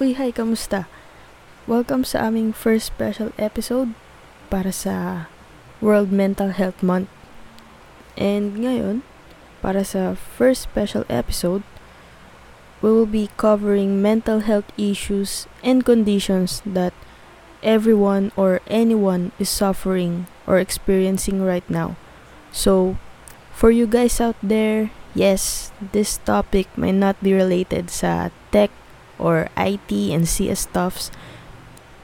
Uy, hi, kamusta? Welcome sa aming first special episode para sa World Mental Health Month. And ngayon, para sa first special episode, we will be covering mental health issues and conditions that everyone or anyone is suffering or experiencing right now. So, for you guys out there, yes, this topic might not be related sa tech or IT and CS stuffs.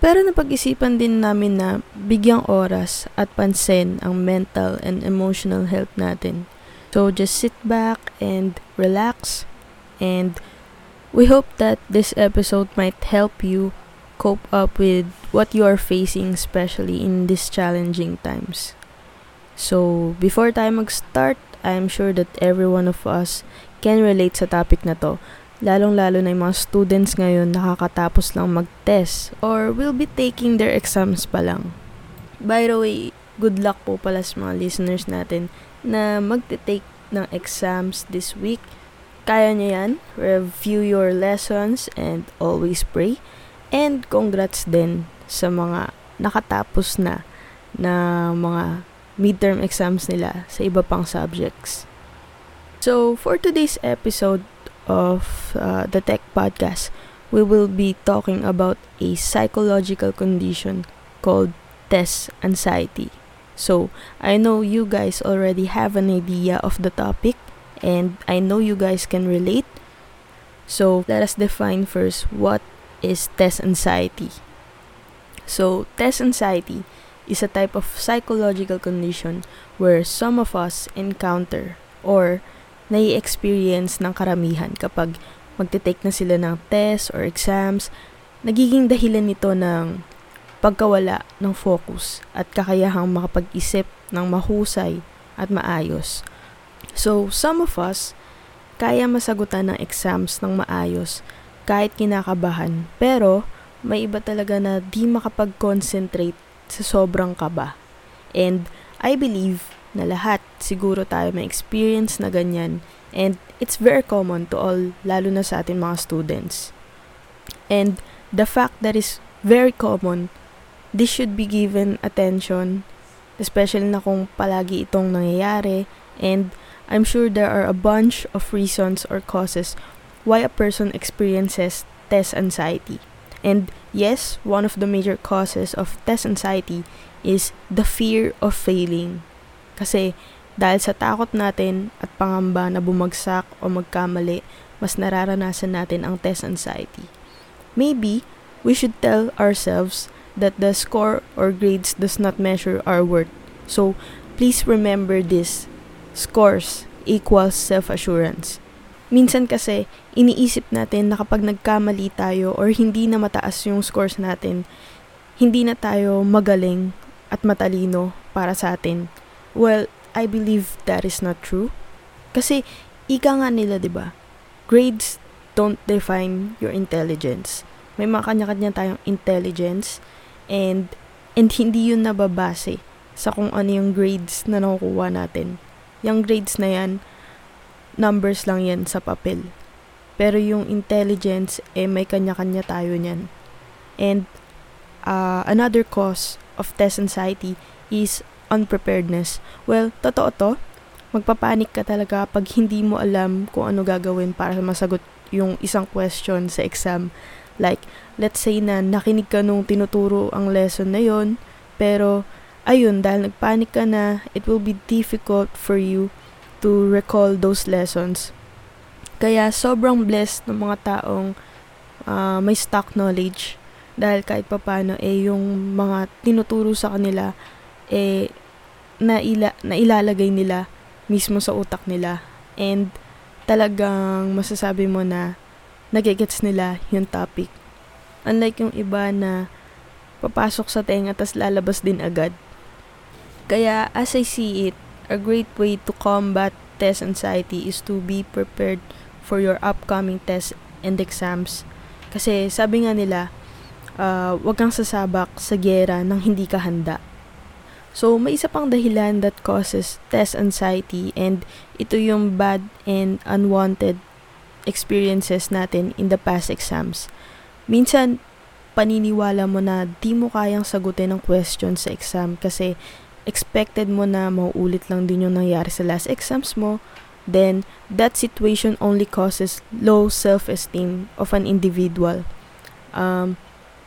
Pero napag-isipan din namin na bigyang oras at pansin ang mental and emotional health natin. So just sit back and relax and we hope that this episode might help you cope up with what you are facing especially in these challenging times. So, before tayo mag-start, I'm sure that every one of us can relate sa topic na to lalong-lalo na yung mga students ngayon nakakatapos lang mag-test or will be taking their exams pa lang. By the way, good luck po pala sa mga listeners natin na magte-take ng exams this week. Kaya niya yan. Review your lessons and always pray. And congrats din sa mga nakatapos na na mga midterm exams nila sa iba pang subjects. So, for today's episode, of uh, the Tech Podcast, we will be talking about a psychological condition called test anxiety. So, I know you guys already have an idea of the topic, and I know you guys can relate. So, let us define first what is test anxiety. So, test anxiety is a type of psychological condition where some of us encounter or nai-experience ng karamihan kapag magte-take na sila ng test or exams, nagiging dahilan nito ng pagkawala ng focus at kakayahang makapag-isip ng mahusay at maayos. So, some of us, kaya masagutan ng exams ng maayos kahit kinakabahan, pero may iba talaga na di makapag-concentrate sa sobrang kaba. And I believe na lahat siguro tayo may experience na ganyan and it's very common to all lalo na sa ating mga students. And the fact that is very common, this should be given attention especially na kung palagi itong nangyayari and I'm sure there are a bunch of reasons or causes why a person experiences test anxiety. And yes, one of the major causes of test anxiety is the fear of failing. Kasi dahil sa takot natin at pangamba na bumagsak o magkamali, mas nararanasan natin ang test anxiety. Maybe, we should tell ourselves that the score or grades does not measure our worth. So, please remember this. Scores equals self-assurance. Minsan kasi, iniisip natin na kapag nagkamali tayo or hindi na mataas yung scores natin, hindi na tayo magaling at matalino para sa atin. Well, I believe that is not true. Kasi, ika nga nila, di ba? Grades don't define your intelligence. May mga kanya-kanya tayong intelligence and and hindi yun nababase sa kung ano yung grades na nakukuha natin. Yung grades na yan, numbers lang yan sa papel. Pero yung intelligence, eh may kanya-kanya tayo niyan. And uh, another cause of test anxiety is unpreparedness. Well, totoo to. Magpapanik ka talaga pag hindi mo alam kung ano gagawin para masagot yung isang question sa exam. Like, let's say na nakinig ka nung tinuturo ang lesson na yon, pero ayun, dahil nagpanik ka na, it will be difficult for you to recall those lessons. Kaya sobrang blessed ng mga taong uh, may stock knowledge dahil kahit papano eh yung mga tinuturo sa kanila eh naila, nailalagay nila mismo sa utak nila and talagang masasabi mo na nagigets nila yung topic. Unlike yung iba na papasok sa tenga tas lalabas din agad. Kaya as I see it, a great way to combat test anxiety is to be prepared for your upcoming tests and exams. Kasi sabi nga nila, uh, wag kang sasabak sa gera nang hindi ka handa. So, may isa pang dahilan that causes test anxiety and ito yung bad and unwanted experiences natin in the past exams. minsan paniniwala mo na di mo kayang sagutin ng question sa exam kasi expected mo na mauulit lang din yung nangyari sa last exams mo, then that situation only causes low self-esteem of an individual. Um,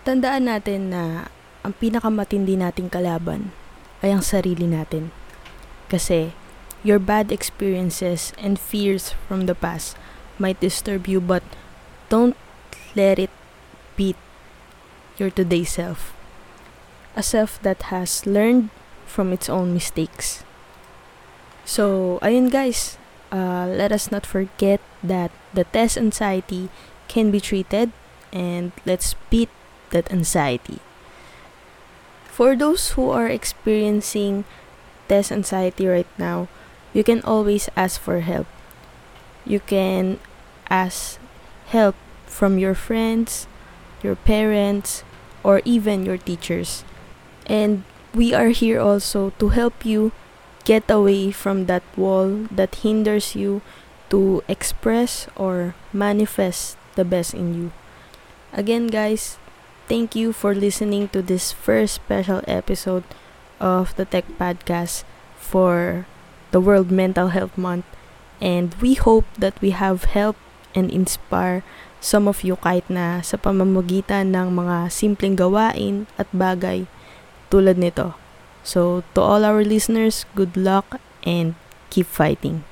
tandaan natin na ang pinakamatindi nating kalaban ay ang sarili natin. Kasi your bad experiences and fears from the past might disturb you but don't let it beat your today self. A self that has learned from its own mistakes. So, ayun guys, uh, let us not forget that the test anxiety can be treated and let's beat that anxiety. For those who are experiencing test anxiety right now, you can always ask for help. You can ask help from your friends, your parents, or even your teachers. And we are here also to help you get away from that wall that hinders you to express or manifest the best in you. Again, guys, thank you for listening to this first special episode of the Tech Podcast for the World Mental Health Month. And we hope that we have helped and inspire some of you kahit na sa pamamagitan ng mga simpleng gawain at bagay tulad nito. So, to all our listeners, good luck and keep fighting.